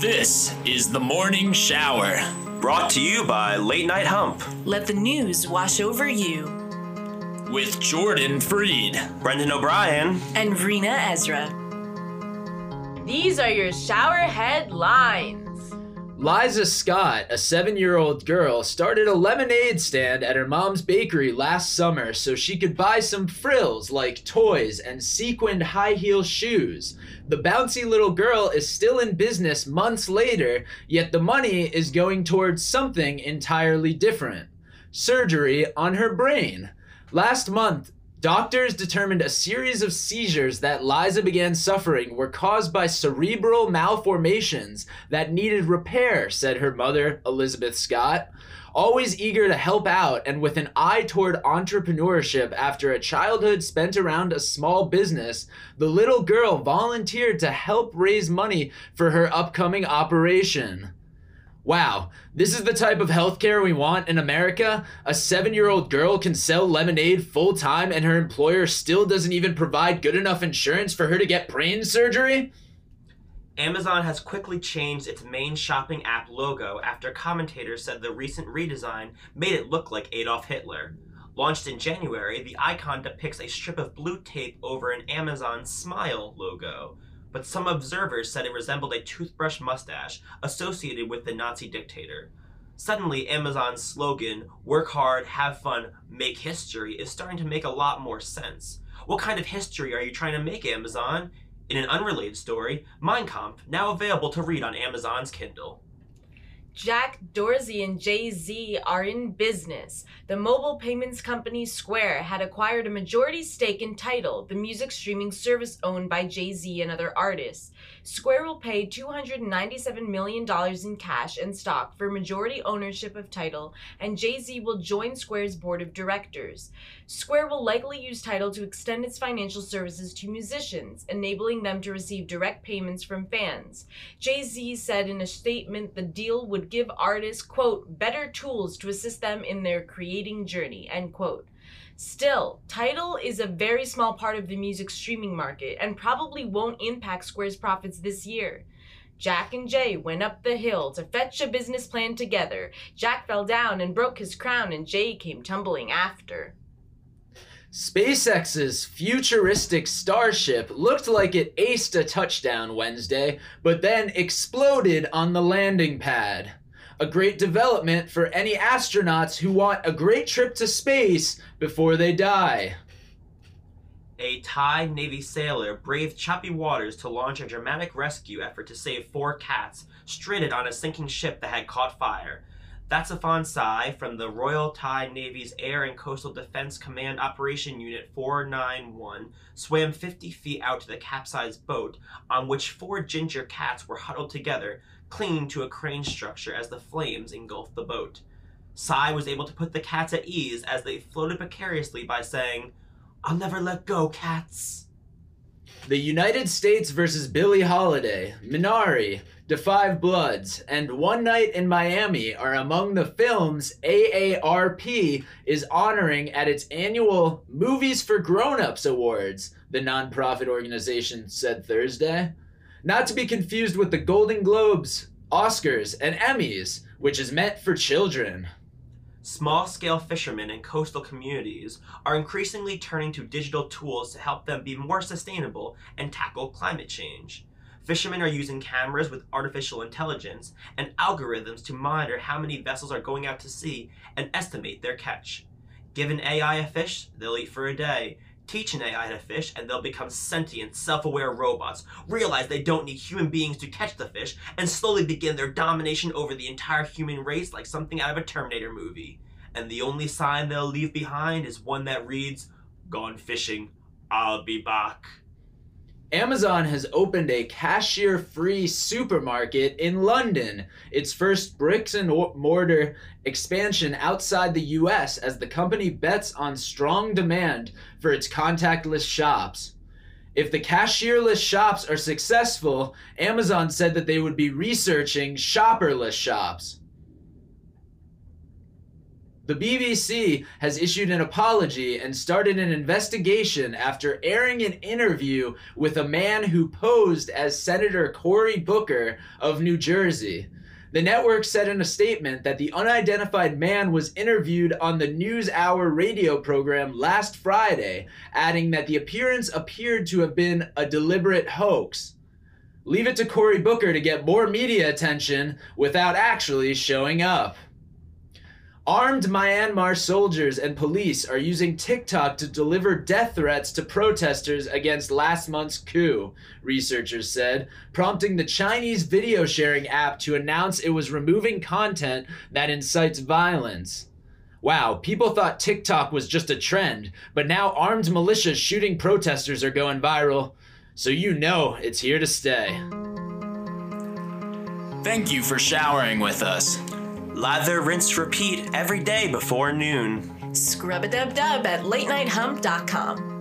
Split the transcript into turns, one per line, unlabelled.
This is the morning shower.
Brought to you by Late Night Hump.
Let the news wash over you.
With Jordan Fried,
Brendan O'Brien,
and Reena Ezra.
These are your shower headlines.
Liza Scott, a seven year old girl, started a lemonade stand at her mom's bakery last summer so she could buy some frills like toys and sequined high heel shoes. The bouncy little girl is still in business months later, yet the money is going towards something entirely different surgery on her brain. Last month, Doctors determined a series of seizures that Liza began suffering were caused by cerebral malformations that needed repair, said her mother, Elizabeth Scott. Always eager to help out and with an eye toward entrepreneurship after a childhood spent around a small business, the little girl volunteered to help raise money for her upcoming operation. Wow, this is the type of healthcare we want in America? A seven year old girl can sell lemonade full time and her employer still doesn't even provide good enough insurance for her to get brain surgery?
Amazon has quickly changed its main shopping app logo after commentators said the recent redesign made it look like Adolf Hitler. Launched in January, the icon depicts a strip of blue tape over an Amazon smile logo but some observers said it resembled a toothbrush mustache associated with the Nazi dictator. Suddenly, Amazon's slogan, work hard, have fun, make history, is starting to make a lot more sense. What kind of history are you trying to make, Amazon? In an unrelated story, Mein Kampf, now available to read on Amazon's Kindle.
Jack Dorsey and Jay Z are in business. The mobile payments company Square had acquired a majority stake in Tidal, the music streaming service owned by Jay Z and other artists. Square will pay $297 million in cash and stock for majority ownership of Tidal, and Jay Z will join Square's board of directors. Square will likely use Tidal to extend its financial services to musicians, enabling them to receive direct payments from fans. Jay Z said in a statement the deal would give artists, quote, better tools to assist them in their creating journey, end quote. Still, Tidal is a very small part of the music streaming market and probably won't impact Square's profits this year. Jack and Jay went up the hill to fetch a business plan together. Jack fell down and broke his crown, and Jay came tumbling after.
SpaceX's futuristic Starship looked like it aced a touchdown Wednesday, but then exploded on the landing pad a great development for any astronauts who want a great trip to space before they die.
A Thai Navy sailor braved choppy waters to launch a dramatic rescue effort to save four cats stranded on a sinking ship that had caught fire. Thatsafon Sai from the Royal Thai Navy's Air and Coastal Defense Command Operation Unit 491 swam 50 feet out to the capsized boat, on which four ginger cats were huddled together, clinging to a crane structure as the flames engulfed the boat. Sai was able to put the cats at ease as they floated precariously by saying, I'll never let go, cats.
The United States versus Billie Holiday, Minari, Da 5 Bloods, and One Night in Miami are among the films AARP is honoring at its annual Movies for Grown-Ups Awards, the nonprofit organization said Thursday. Not to be confused with the Golden Globes, Oscars, and Emmys, which is meant for children.
Small scale fishermen in coastal communities are increasingly turning to digital tools to help them be more sustainable and tackle climate change. Fishermen are using cameras with artificial intelligence and algorithms to monitor how many vessels are going out to sea and estimate their catch. Given AI a fish, they'll eat for a day, Teach an AI to fish, and they'll become sentient, self-aware robots, realize they don't need human beings to catch the fish, and slowly begin their domination over the entire human race like something out of a Terminator movie. And the only sign they'll leave behind is one that reads, Gone fishing, I'll be back.
Amazon has opened a cashier free supermarket in London, its first bricks and mortar expansion outside the US as the company bets on strong demand for its contactless shops. If the cashierless shops are successful, Amazon said that they would be researching shopperless shops. The BBC has issued an apology and started an investigation after airing an interview with a man who posed as Senator Cory Booker of New Jersey. The network said in a statement that the unidentified man was interviewed on the NewsHour radio program last Friday, adding that the appearance appeared to have been a deliberate hoax. Leave it to Cory Booker to get more media attention without actually showing up. Armed Myanmar soldiers and police are using TikTok to deliver death threats to protesters against last month's coup, researchers said, prompting the Chinese video sharing app to announce it was removing content that incites violence. Wow, people thought TikTok was just a trend, but now armed militias shooting protesters are going viral. So you know it's here to stay.
Thank you for showering with us.
Lather, rinse, repeat every day before noon.
Scrub a dub dub at latenighthump.com.